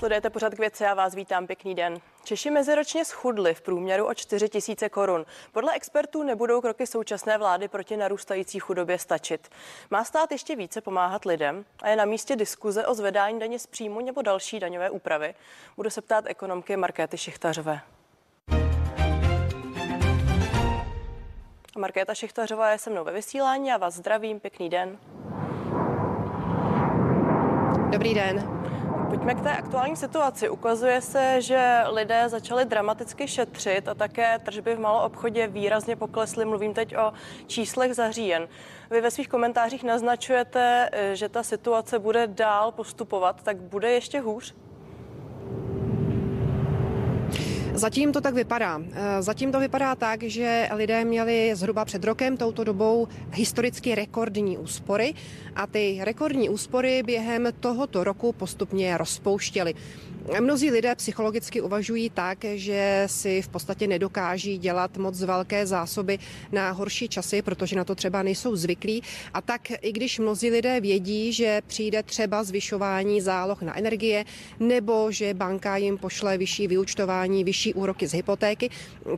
Sledujete pořád k věci a vás vítám, pěkný den. Češi meziročně schudli v průměru o 4 tisíce korun. Podle expertů nebudou kroky současné vlády proti narůstající chudobě stačit. Má stát ještě více pomáhat lidem a je na místě diskuze o zvedání daně z příjmu nebo další daňové úpravy. Budu se ptát ekonomky Markéty Šichtařové. Markéta Šichtařová je se mnou ve vysílání a vás zdravím, pěkný den. Dobrý den. Pojďme k té aktuální situaci. Ukazuje se, že lidé začali dramaticky šetřit a také tržby v malou obchodě výrazně poklesly. Mluvím teď o číslech za říjen. Vy ve svých komentářích naznačujete, že ta situace bude dál postupovat, tak bude ještě hůř? Zatím to tak vypadá. Eh, zatím to vypadá tak, že lidé měli zhruba před rokem touto dobou historicky rekordní úspory a ty rekordní úspory během tohoto roku postupně rozpouštěly. Mnozí lidé psychologicky uvažují tak, že si v podstatě nedokáží dělat moc velké zásoby na horší časy, protože na to třeba nejsou zvyklí. A tak i když mnozí lidé vědí, že přijde třeba zvyšování záloh na energie nebo že banka jim pošle vyšší vyučtování, vyšší úroky z hypotéky,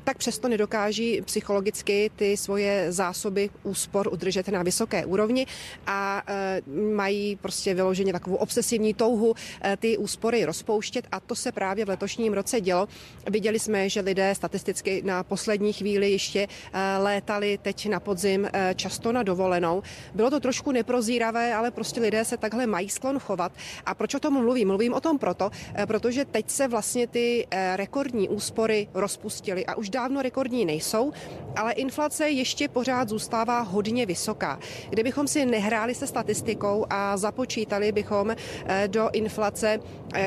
tak přesto nedokáží psychologicky ty svoje zásoby úspor udržet na vysoké úrovni a e, mají prostě vyloženě takovou obsesivní touhu e, ty úspory rozpouštět a to se právě v letošním roce dělo. Viděli jsme, že lidé statisticky na poslední chvíli ještě eh, létali teď na podzim eh, často na dovolenou. Bylo to trošku neprozíravé, ale prostě lidé se takhle mají sklon chovat. A proč o tom mluvím? Mluvím o tom proto, eh, protože teď se vlastně ty rekordní úspory rozpustily a už dávno rekordní nejsou, ale inflace ještě pořád zůstává hodně vysoká. Kdybychom si nehráli se statistikou a započítali bychom do inflace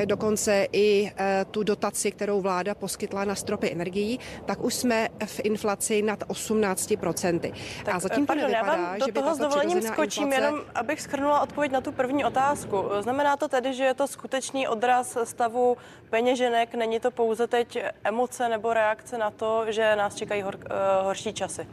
dokonce i e, tu dotaci, kterou vláda poskytla na stropy energií, tak už jsme v inflaci nad 18%. Tak, a zatím pardon, to nevypadá, já vám do že by toho s dovolením skočím, inflace... jenom abych schrnula odpověď na tu první otázku. Znamená to tedy, že je to skutečný odraz stavu peněženek, není to pouze teď emoce nebo reakce na to, že nás čekají hor, uh, horší časy?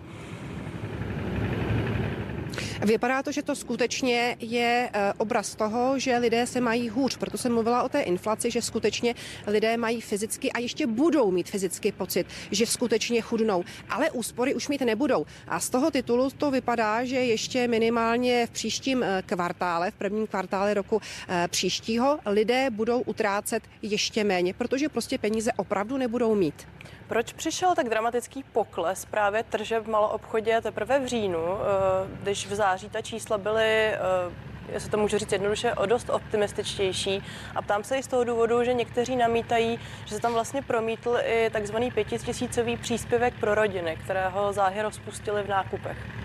Vypadá to, že to skutečně je eh, obraz toho, že lidé se mají hůř. Proto jsem mluvila o té inflaci, že skutečně lidé mají fyzicky a ještě budou mít fyzicky pocit, že skutečně chudnou. Ale úspory už mít nebudou. A z toho titulu to vypadá, že ještě minimálně v příštím eh, kvartále, v prvním kvartále roku eh, příštího, lidé budou utrácet ještě méně, protože prostě peníze opravdu nebudou mít. Proč přišel tak dramatický pokles právě tržeb v maloobchodě teprve v říjnu, když v září ta čísla byly eh, jestli to můžu říct jednoduše, o dost optimističtější. A ptám se i z toho důvodu, že někteří namítají, že se tam vlastně promítl i takzvaný pětistisícový příspěvek pro rodiny, kterého záhy rozpustili v nákupech.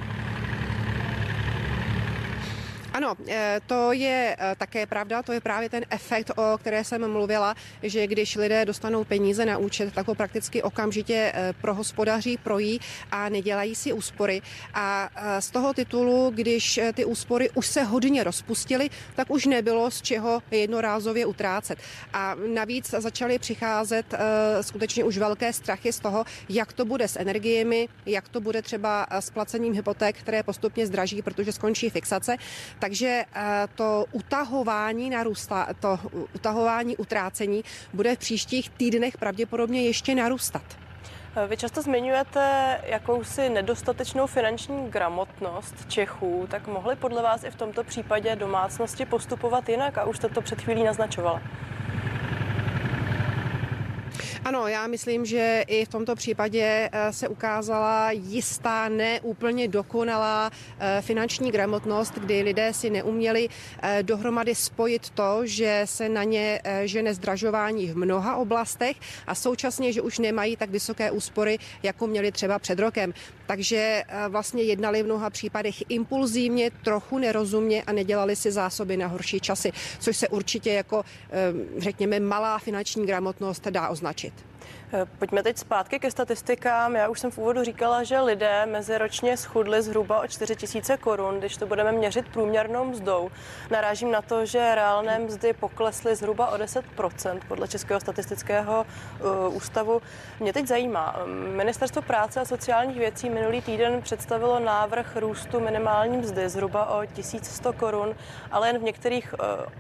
Ano, eh, to je eh, také pravda, to je právě ten efekt, o které jsem mluvila, že když lidé dostanou peníze na účet, tak ho prakticky okamžitě eh, prohospodaří, projí a nedělají si úspory. A z toho titulu, když ty úspory už se hodně rozpustily, tak už nebylo z čeho jednorázově utrácet. A navíc začaly přicházet skutečně už velké strachy z toho, jak to bude s energiemi, jak to bude třeba s placením hypoték, které postupně zdraží, protože skončí fixace. Tak takže eh, to utahování narůstá, to utahování utrácení bude v příštích týdnech pravděpodobně ještě narůstat. Vy často zmiňujete jakousi nedostatečnou finanční gramotnost Čechů, tak mohly podle vás i v tomto případě domácnosti postupovat jinak a už jste to před chvílí naznačovala. Ano, já myslím, že i v tomto případě eh, se ukázala jistá, neúplně dokonalá eh, finanční gramotnost, kdy lidé si neuměli eh, dohromady spojit to, že se na ně žene zdražování v mnoha oblastech a současně, že už nemají tak vysoké úspory, jako měli třeba před rokem. Takže vlastně jednali v mnoha případech impulzívně, trochu nerozumně a nedělali si zásoby na horší časy, což se určitě jako, řekněme, malá finanční gramotnost dá označit. Eh, pojďme teď zpátky ke statistikám. Já už jsem v úvodu říkala, že lidé meziročně schudli zhruba o 4 tisíce korun. Když to budeme měřit průměrnou mzdou, narážím na to, že reálné mzdy poklesly zhruba o 10% podle Českého statistického uh, ústavu. Mě teď zajímá, Ministerstvo práce a sociálních věcí minulý týden představilo návrh růstu minimální mzdy zhruba o 1100 korun, ale jen v některých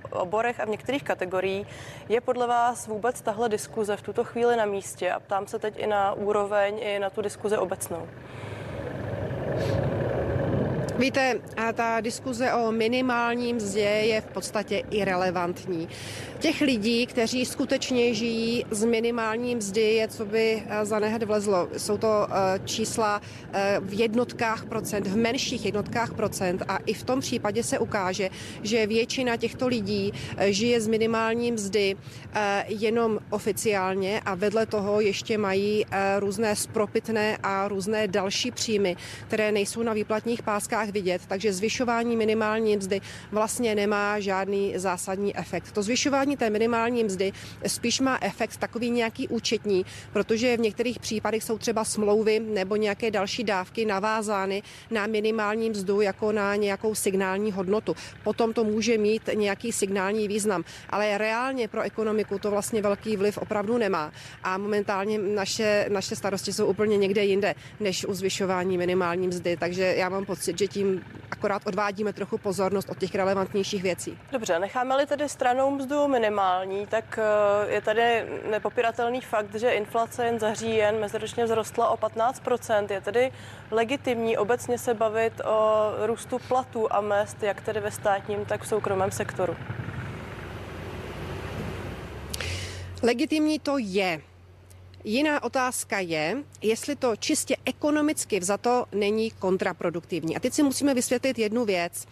oborech a v některých kategoriích. Je podle vás vůbec tahle diskuze v tuto chvíli na místě? Místě a ptám se teď i na úroveň, i na tu diskuzi obecnou. Víte, ta diskuze o minimálním mzdě je v podstatě irrelevantní. Těch lidí, kteří skutečně žijí z minimální mzdy, je co by eh, za nehed vlezlo. Jsou to eh, čísla eh, v jednotkách procent, v menších jednotkách procent a i v tom případě se ukáže, že většina těchto lidí žije z minimální mzdy jenom oficiálně a vedle toho ještě mají různé spropitné a různé další příjmy, které nejsou na výplatních páskách vidět, takže zvyšování minimální mzdy vlastně nemá žádný zásadní efekt. To zvyšování zvyšování té minimální mzdy spíš má efekt takový nějaký účetní, protože v některých případech jsou třeba smlouvy nebo nějaké další dávky navázány na minimální mzdu jako na nějakou signální hodnotu. Potom to může mít nějaký signální význam, ale reálně pro ekonomiku to vlastně velký vliv opravdu nemá. A momentálně naše, naše starosti jsou úplně někde jinde než u zvyšování minimální mzdy, takže já mám pocit, že tím akorát odvádíme trochu pozornost od těch relevantnějších věcí. Dobře, necháme-li tedy stranou mzdu minimální, tak eh, je tady nepopiratelný fakt, že inflace jen za říjen meziročně vzrostla o 15%. Je tedy legitimní obecně se bavit o růstu platů a mest, jak tedy ve státním, tak v soukromém sektoru? Legitimní to je. Jiná otázka je, jestli to čistě ekonomicky vzato není kontraproduktivní. A teď si musíme vysvětlit jednu věc.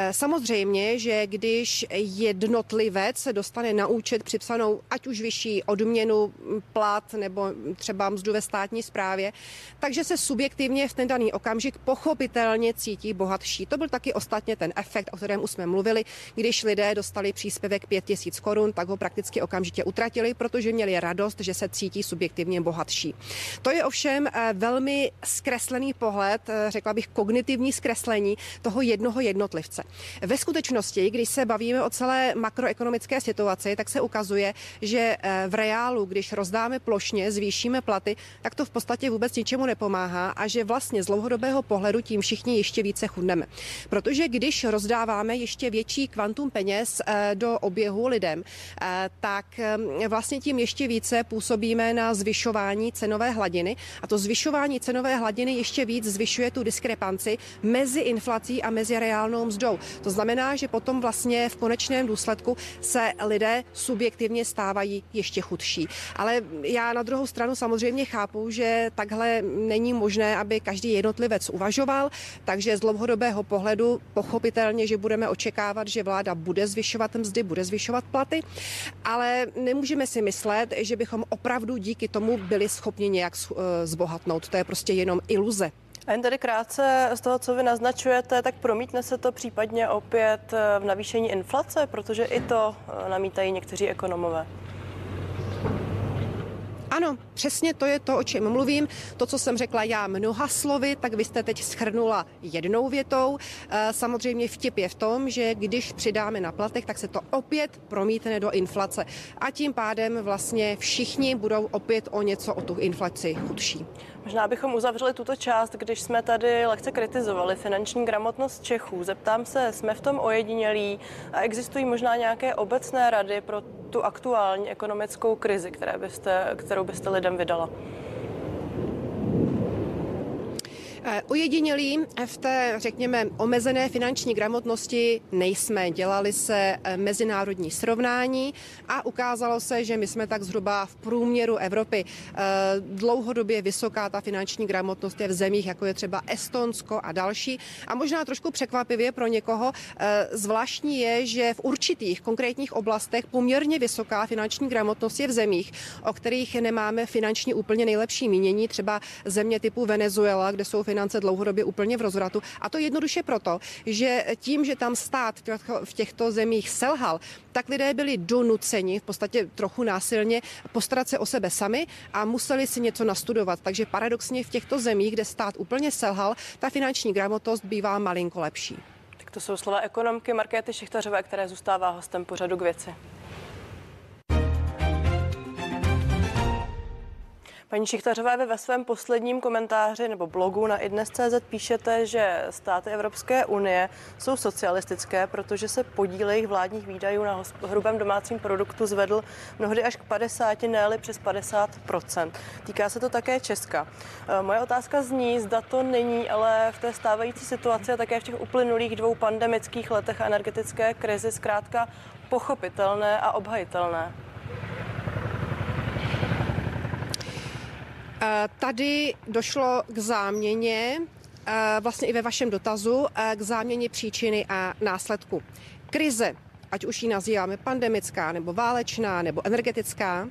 Eh, samozřejmě, že když jednotlivec se dostane na účet připsanou ať už vyšší odměnu, plat nebo třeba mzdu ve státní správě, takže se subjektivně v ten daný okamžik pochopitelně cítí bohatší. To byl taky ostatně ten efekt, o kterém už jsme mluvili, když lidé dostali příspěvek 5000 korun, tak ho prakticky okamžitě utratili, protože měli radost, že se cítí subjektivně bohatší. To je ovšem eh, velmi zkreslený pohled, eh, řekla bych kognitivní zkreslení toho jednoho jednotlivce. Ve skutečnosti, když se bavíme o celé makroekonomické situaci, tak se ukazuje, že eh, v reálu, když rozdáme plošně, zvýšíme platy, tak to v podstatě vůbec ničemu nepomáhá a že vlastně z dlouhodobého pohledu tím všichni ještě více chudneme. Protože když rozdáváme ještě větší kvantum peněz eh, do oběhu lidem, eh, tak vlastně tím ještě více působíme na zvyšování cenové hladiny a to zvyšování cenové hladiny ještě víc zvyšuje tu diskrepanci mezi inflací a mezi reálnou mzdou budou. To znamená, že potom vlastně v konečném důsledku se lidé subjektivně stávají ještě chudší. Ale já na druhou stranu samozřejmě chápu, že takhle není možné, aby každý jednotlivec uvažoval, takže z dlouhodobého pohledu pochopitelně, že budeme očekávat, že vláda bude zvyšovat mzdy, bude zvyšovat platy, ale nemůžeme si myslet, že bychom opravdu díky tomu byli schopni nějak eh, zbohatnout. To je prostě jenom iluze. A jen tedy krátce z toho, co vy naznačujete, tak promítne se to případně opět eh, v navýšení inflace, protože i to eh, namítají někteří ekonomové. Ano, přesně to je to, o čem mluvím. To, co jsem řekla já mnoha slovy, tak vy jste teď schrnula jednou větou. Eh, samozřejmě vtip je v tom, že když přidáme na platech, tak se to opět promítne do inflace. A tím pádem vlastně všichni budou opět o něco o tu inflaci chudší. Možná bychom uzavřeli tuto část, když jsme tady lehce kritizovali finanční gramotnost Čechů. Zeptám se, jsme v tom ojedinělí a existují možná nějaké obecné rady pro tu aktuální ekonomickou krizi, které byste, kterou byste lidem vydala? Ujedinělí eh, v té, řekněme, omezené finanční gramotnosti nejsme. Dělali se eh, mezinárodní srovnání a ukázalo se, že my jsme tak zhruba v průměru Evropy. Eh, dlouhodobě vysoká ta finanční gramotnost je v zemích, jako je třeba Estonsko a další. A možná trošku překvapivě pro někoho zvláštní je, že v určitých konkrétních oblastech poměrně vysoká finanční gramotnost je v zemích, o kterých nemáme finančně úplně nejlepší mínění, třeba země typu Venezuela, kde jsou finanční finance dlouhodobě úplně v rozvratu. A to jednoduše proto, že tím, že tam stát v těchto zemích selhal, tak lidé byli donuceni v podstatě trochu násilně postarat se o sebe sami a museli si něco nastudovat. Takže paradoxně v těchto zemích, kde stát úplně selhal, ta finanční gramotnost bývá malinko lepší. Tak to jsou slova ekonomky Markéty Šichtařové, které zůstává hostem pořadu k věci. Paní Šichtařová, vy ve svém posledním komentáři nebo blogu na idnes.cz píšete, že státy Evropské unie jsou socialistické, protože se podíl jejich vládních výdajů na hrubém domácím produktu zvedl mnohdy až k 50, ne přes 50% Týká se to také Česka. E, moje otázka zní, zda to není, ale v té stávající situaci a také v těch uplynulých dvou pandemických letech energetické krizi zkrátka pochopitelné a obhajitelné. Tady došlo k záměně, eh, vlastně i ve vašem dotazu, eh, k záměně příčiny a následku. Krize, ať už ji nazýváme pandemická, nebo válečná, nebo energetická,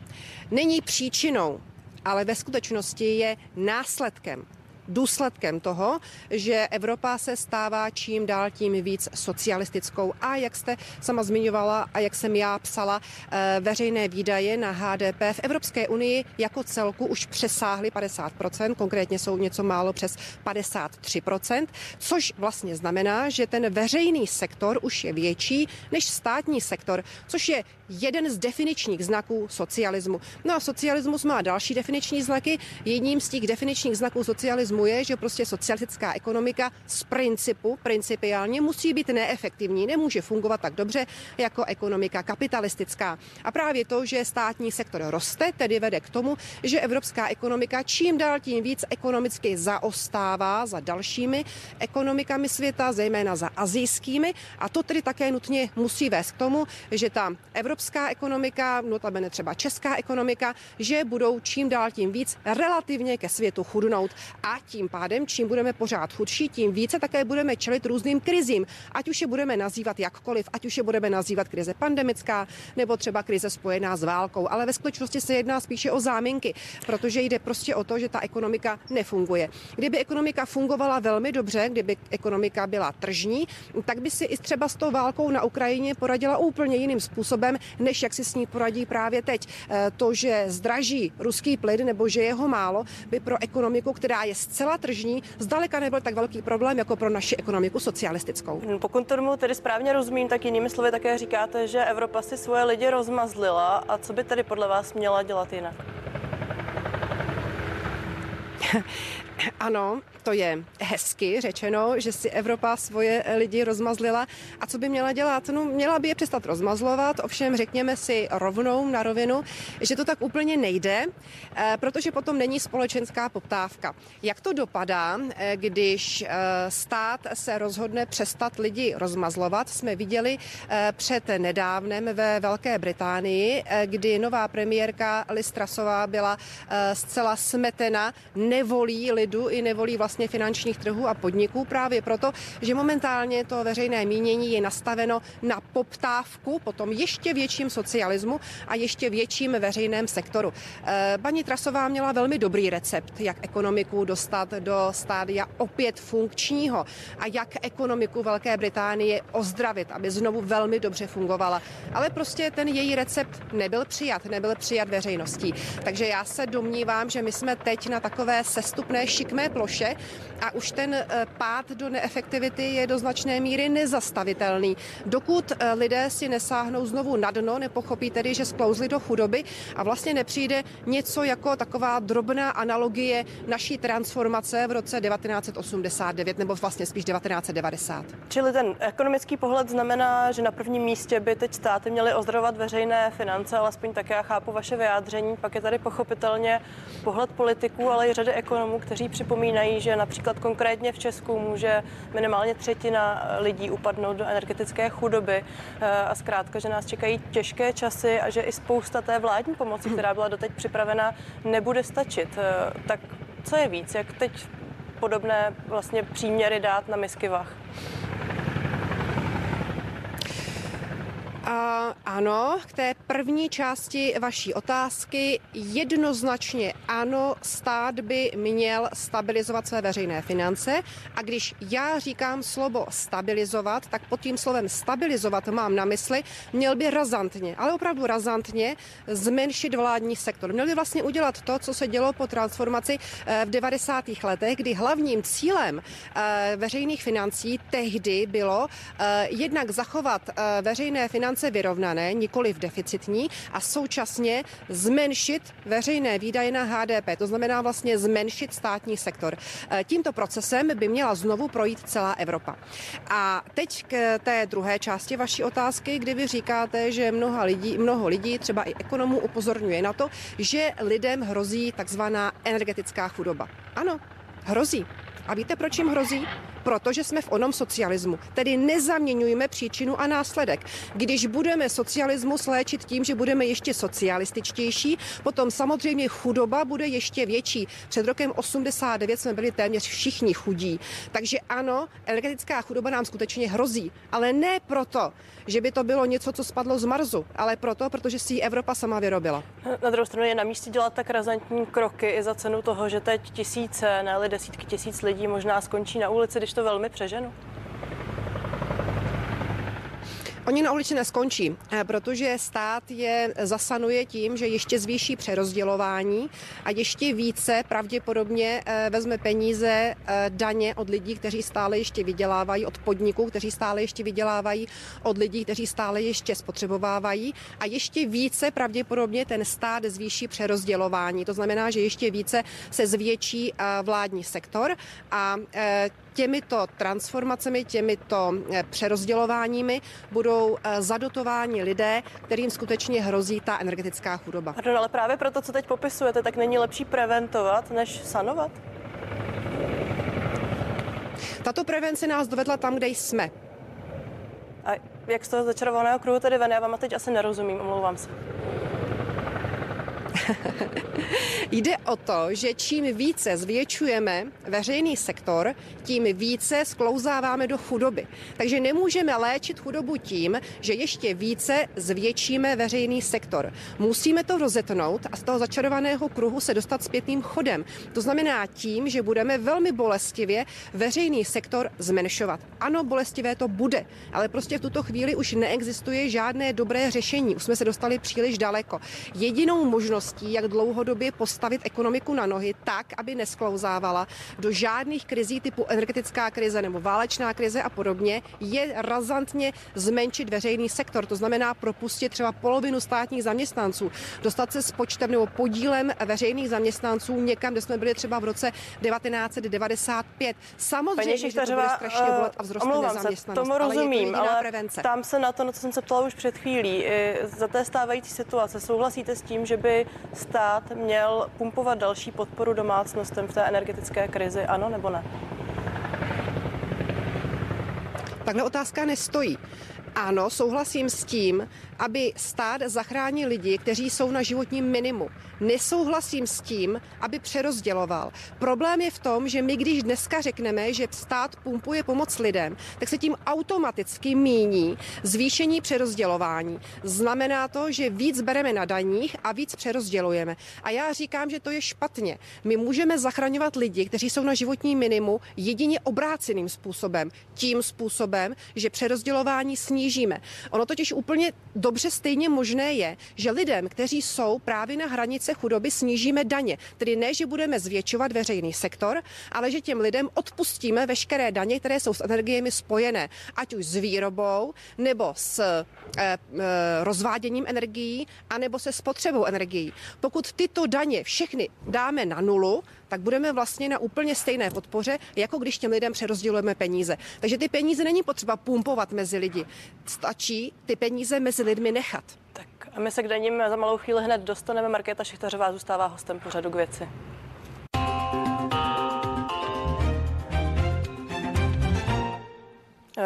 není příčinou, ale ve skutečnosti je následkem důsledkem toho, že Evropa se stává čím dál tím víc socialistickou. A jak jste sama zmiňovala a jak jsem já psala, eh, veřejné výdaje na HDP v Evropské unii jako celku už přesáhly 50%, konkrétně jsou něco málo přes 53%, což vlastně znamená, že ten veřejný sektor už je větší než státní sektor, což je jeden z definičních znaků socialismu. No a socialismus má další definiční znaky. Jedním z těch definičních znaků socialismu je, že prostě socialistická ekonomika z principu, principiálně musí být neefektivní, nemůže fungovat tak dobře jako ekonomika kapitalistická. A právě to, že státní sektor roste, tedy vede k tomu, že evropská ekonomika čím dál tím víc ekonomicky zaostává za dalšími ekonomikami světa, zejména za azijskými. A to tedy také nutně musí vést k tomu, že ta evropská ekonomika, notabene třeba česká ekonomika, že budou čím dál tím víc relativně ke světu chudnout a tím pádem, čím budeme pořád chudší, tím více také budeme čelit různým krizím, ať už je budeme nazývat jakkoliv, ať už je budeme nazývat krize pandemická nebo třeba krize spojená s válkou, ale ve skutečnosti se jedná spíše o záminky, protože jde prostě o to, že ta ekonomika nefunguje. Kdyby ekonomika fungovala velmi dobře, kdyby ekonomika byla tržní, tak by si i třeba s tou válkou na Ukrajině poradila úplně jiným způsobem, než jak si s ní poradí právě teď. Eh, to, že zdraží ruský plyn nebo že jeho málo, by pro ekonomiku, která je zcela tržní, zdaleka nebyl tak velký problém jako pro naši ekonomiku socialistickou. Hmm, pokud tomu tedy správně rozumím, tak jinými slovy také říkáte, že Evropa si svoje lidi rozmazlila a co by tedy podle vás měla dělat jinak? Ano, to je hezky řečeno, že si Evropa svoje lidi rozmazlila. A co by měla dělat? No, měla by je přestat rozmazlovat, ovšem řekněme si rovnou na rovinu, že to tak úplně nejde, eh, protože potom není společenská poptávka. Jak to dopadá, eh, když eh, stát se rozhodne přestat lidi rozmazlovat? Jsme viděli před nedávnem ve Velké Británii, kdy nová premiérka Listrasová byla zcela smetena nevolí lidu i nevolí vlastně vlastně finančních trhů a podniků právě proto, že momentálně to veřejné mínění je nastaveno na poptávku, potom ještě větším socialismu a ještě větším veřejném sektoru. Eh, paní Trasová měla velmi dobrý recept, jak ekonomiku dostat do stádia opět funkčního a jak ekonomiku Velké Británie ozdravit, aby znovu velmi dobře fungovala. Ale prostě ten její recept nebyl přijat, nebyl přijat veřejností. Takže já se domnívám, že my jsme teď na takové sestupné šikmé ploše, a už ten eh, pád do neefektivity je do značné míry nezastavitelný. Dokud eh, lidé si nesáhnou znovu na dno, nepochopí tedy, že sklouzli do chudoby a vlastně nepřijde něco jako taková drobná analogie naší transformace v roce 1989 nebo vlastně spíš 1990. Čili ten ekonomický pohled znamená, že na prvním místě by teď státy měly ozdravovat veřejné finance, alespoň tak já chápu vaše vyjádření. Pak je tady pochopitelně pohled politiků, ale i řady ekonomů, kteří připomínají, že například konkrétně v Česku může minimálně třetina lidí upadnout do energetické chudoby eh, a zkrátka, že nás čekají těžké časy a že i spousta té vládní pomoci, která byla doteď připravena, nebude stačit. Eh, tak co je víc, jak teď podobné vlastně příměry dát na misky vach? Uh, ano, k té první části vaší otázky jednoznačně ano, stát by měl stabilizovat své veřejné finance a když já říkám slovo stabilizovat, tak pod tím slovem stabilizovat mám na mysli, měl by razantně, ale opravdu razantně zmenšit vládní sektor. Měl by vlastně udělat to, co se dělo po transformaci eh, v 90. letech, kdy hlavním cílem eh, veřejných financí tehdy bylo eh, jednak zachovat veřejné finance finance vyrovnané, nikoli v deficitní a současně zmenšit veřejné výdaje na HDP, to znamená vlastně zmenšit státní sektor. E, tímto procesem by měla znovu projít celá Evropa. A teď k té druhé části vaší otázky, kdy vy říkáte, že mnoha lidí, mnoho lidí, třeba i ekonomů, upozorňuje na to, že lidem hrozí takzvaná energetická chudoba. Ano, hrozí. A víte, proč jim hrozí? Protože jsme v onom socialismu. Tedy nezaměňujeme příčinu a následek. Když budeme socialismus léčit tím, že budeme ještě socialističtější, potom samozřejmě chudoba bude ještě větší. Před rokem 89 jsme byli téměř všichni chudí. Takže ano, energetická chudoba nám skutečně hrozí, ale ne proto, že by to bylo něco, co spadlo z Marsu, ale proto, protože si ji Evropa sama vyrobila. Na druhou stranu je na místě dělat tak razantní kroky i za cenu toho, že teď tisíce, ne desítky tisíc lidí možná skončí na ulici, když to velmi přeženu? Oni na ulici neskončí, eh, protože stát je zasanuje tím, že ještě zvýší přerozdělování a ještě více pravděpodobně eh, vezme peníze eh, daně od lidí, kteří stále ještě vydělávají, od podniků, kteří stále ještě vydělávají, od lidí, kteří stále ještě spotřebovávají a ještě více pravděpodobně ten stát zvýší přerozdělování. To znamená, že ještě více se zvětší vládní sektor a těmito transformacemi, těmito eh, přerozdělováními budou eh, zadotováni lidé, kterým skutečně hrozí ta energetická chudoba. Pardon, ale právě proto, co teď popisujete, tak není lepší preventovat, než sanovat? Tato prevence nás dovedla tam, kde jsme. A jak z toho začarovaného kruhu tedy ven? Já vám teď asi nerozumím, omlouvám se. Jde o to, že čím více zvětšujeme veřejný sektor, tím více sklouzáváme do chudoby. Takže nemůžeme léčit chudobu tím, že ještě více zvětšíme veřejný sektor. Musíme to rozetnout a z toho začarovaného kruhu se dostat zpětným chodem. To znamená tím, že budeme velmi bolestivě veřejný sektor zmenšovat. Ano, bolestivé to bude, ale prostě v tuto chvíli už neexistuje žádné dobré řešení. Už jsme se dostali příliš daleko. Jedinou možností, jak dlouhodobě postavit ekonomiku na nohy tak, aby nesklouzávala do žádných krizí typu energetická krize nebo válečná krize a podobně, je razantně zmenšit veřejný sektor. To znamená propustit třeba polovinu státních zaměstnanců, dostat se s počtem nebo podílem veřejných zaměstnanců někam, kde jsme byli třeba v roce 1995. Samozřejmě, že to bude strašně bolet a vzroste nezaměstnanost, tomu rozumím, ale, je to ale prevence. tam se na to, na co jsem se ptala už před chvílí. Za té stávající situace souhlasíte s tím, že by stát měl pumpovat další podporu domácnostem v té energetické krizi, ano nebo ne? Takhle otázka nestojí. Ano, souhlasím s tím, aby stát zachránil lidi, kteří jsou na životním minimu. Nesouhlasím s tím, aby přerozděloval. Problém je v tom, že my, když dneska řekneme, že stát pumpuje pomoc lidem, tak se tím automaticky míní zvýšení přerozdělování. Znamená to, že víc bereme na daních a víc přerozdělujeme. A já říkám, že to je špatně. My můžeme zachraňovat lidi, kteří jsou na životním minimu, jedině obráceným způsobem. Tím způsobem, že přerozdělování snížíme. Ono totiž úplně do dobře stejně možné je, že lidem, kteří jsou právě na hranice chudoby, snížíme daně. Tedy ne, že budeme zvětšovat veřejný sektor, ale že těm lidem odpustíme veškeré daně, které jsou s energiemi spojené, ať už s výrobou nebo s e, e, rozváděním energií, anebo se spotřebou energií. Pokud tyto daně všechny dáme na nulu, tak budeme vlastně na úplně stejné podpoře, jako když těm lidem přerozdělujeme peníze. Takže ty peníze není potřeba pumpovat mezi lidi. Stačí ty peníze mezi lidmi nechat. Tak a my se k daním za malou chvíli hned dostaneme. Markéta Šichtařová zůstává hostem pořadu k věci.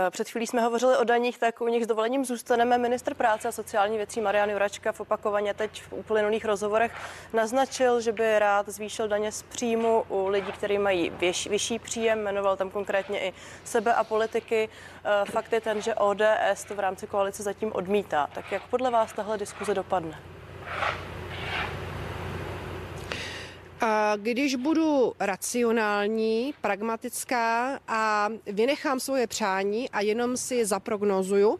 Před chvílí jsme hovořili o daních, tak u nich s dovolením zůstaneme. Ministr práce a sociální věcí Marian Juračka v opakovaně teď v uplynulých rozhovorech naznačil, že by rád zvýšil daně z příjmu u lidí, kteří mají vyš, vyšší příjem. Jmenoval tam konkrétně i sebe a politiky. Eh, fakt je ten, že ODS to v rámci koalice zatím odmítá. Tak jak podle vás tahle diskuze dopadne? Když budu racionální, pragmatická a vynechám svoje přání a jenom si zaprognozuju,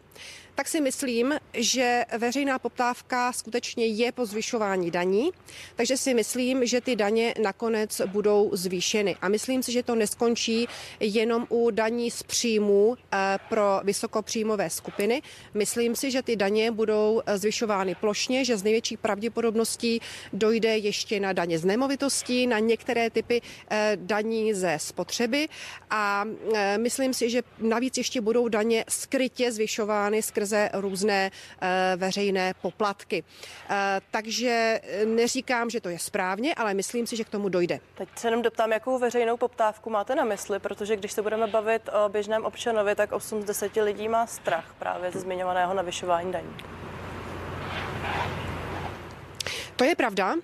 tak si myslím, že veřejná poptávka skutečně je po zvyšování daní, takže si myslím, že ty daně nakonec budou zvýšeny. A myslím si, že to neskončí jenom u daní z příjmů eh, pro vysokopříjmové skupiny. Myslím si, že ty daně budou eh, zvyšovány plošně, že z největší pravděpodobností dojde ještě na daně z nemovitostí, na některé typy eh, daní ze spotřeby a myslím si, že navíc ještě budou daně skrytě zvyšovány skrze skrze různé eh, veřejné poplatky. Eh, takže neříkám, že to je správně, ale myslím si, že k tomu dojde. Teď se jenom doptám, jakou veřejnou poptávku máte na mysli, protože když se budeme bavit o běžném občanovi, tak 8 z 10 lidí má strach právě ze zmiňovaného navyšování daní. To je pravda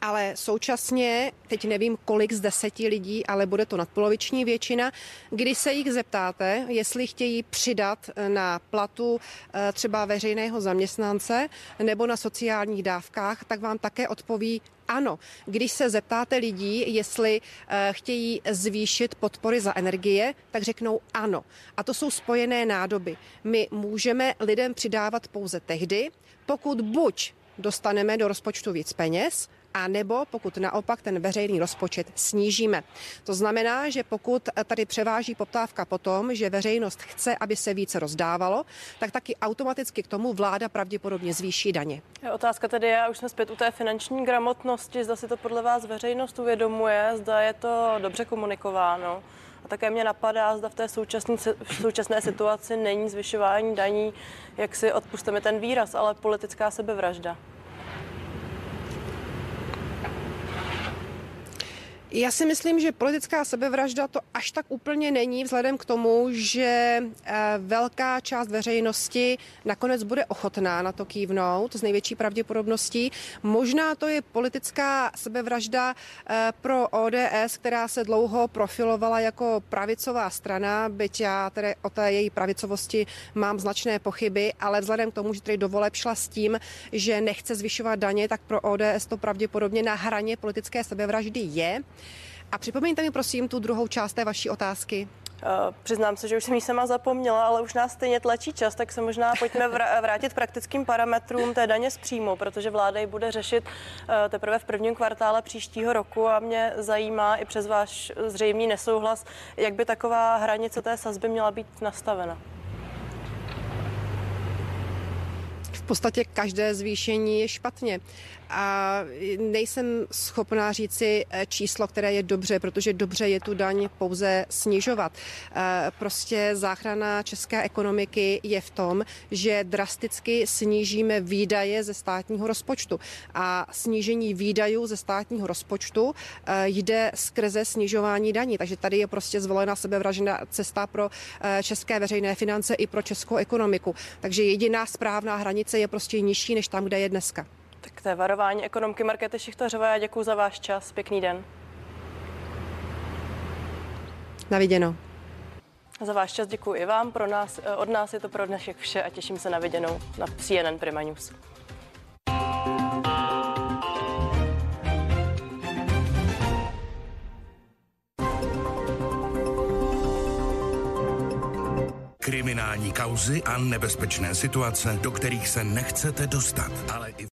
ale současně, teď nevím kolik z deseti lidí, ale bude to nadpoloviční většina, kdy se jich zeptáte, jestli chtějí přidat eh, na platu eh, třeba veřejného zaměstnance nebo na sociálních dávkách, tak vám také odpoví ano. Když se zeptáte lidí, jestli eh, chtějí zvýšit podpory za energie, tak řeknou ano. A to jsou spojené nádoby. My můžeme lidem přidávat pouze tehdy, pokud buď dostaneme do rozpočtu víc peněz, a nebo pokud naopak ten veřejný rozpočet snížíme. To znamená, že pokud tady převáží poptávka po tom, že veřejnost chce, aby se více rozdávalo, tak taky automaticky k tomu vláda pravděpodobně zvýší daně. Otázka tedy je, už jsme zpět u té finanční gramotnosti, zda si to podle vás veřejnost uvědomuje, zda je to dobře komunikováno. A také mě napadá, zda v té současné, v současné situaci není zvyšování daní, jak si odpustíme ten výraz, ale politická sebevražda. Já si myslím, že politická sebevražda to až tak úplně není, vzhledem k tomu, že eh, velká část veřejnosti nakonec bude ochotná na to kývnout s největší pravděpodobností. Možná to je politická sebevražda eh, pro ODS, která se dlouho profilovala jako pravicová strana, byť já tedy o té její pravicovosti mám značné pochyby, ale vzhledem k tomu, že tedy do voleb šla s tím, že nechce zvyšovat daně, tak pro ODS to pravděpodobně na hraně politické sebevraždy je. A připomeňte mi prosím tu druhou část té vaší otázky. Uh, přiznám se, že už jsem ji sama zapomněla, ale už nás stejně tlačí čas, tak se možná pojďme vrátit praktickým parametrům té daně z příjmu, protože vláda ji bude řešit uh, teprve v prvním kvartále příštího roku a mě zajímá i přes váš zřejmý nesouhlas, jak by taková hranice té sazby měla být nastavena. V podstatě každé zvýšení je špatně a nejsem schopná říci eh, číslo, které je dobře, protože dobře je tu daň pouze snižovat. Eh, prostě záchrana české ekonomiky je v tom, že drasticky snížíme výdaje ze státního rozpočtu. A snížení výdajů ze státního rozpočtu eh, jde skrze snižování daní. Takže tady je prostě zvolena sebevražená cesta pro české veřejné finance i pro českou ekonomiku. Takže jediná správná hranice je prostě nižší než tam, kde je dneska. Tak to je varování ekonomky Markety Šichtařové. Já děkuji za váš čas. Pěkný den. Na viděno. Za váš čas děkuji i vám. Pro nás, eh, od nás je to pro dnešek vše a těším se na viděnou na CNN Prima News. Kriminální kauzy a nebezpečné situace, do kterých se nechcete dostat, ale i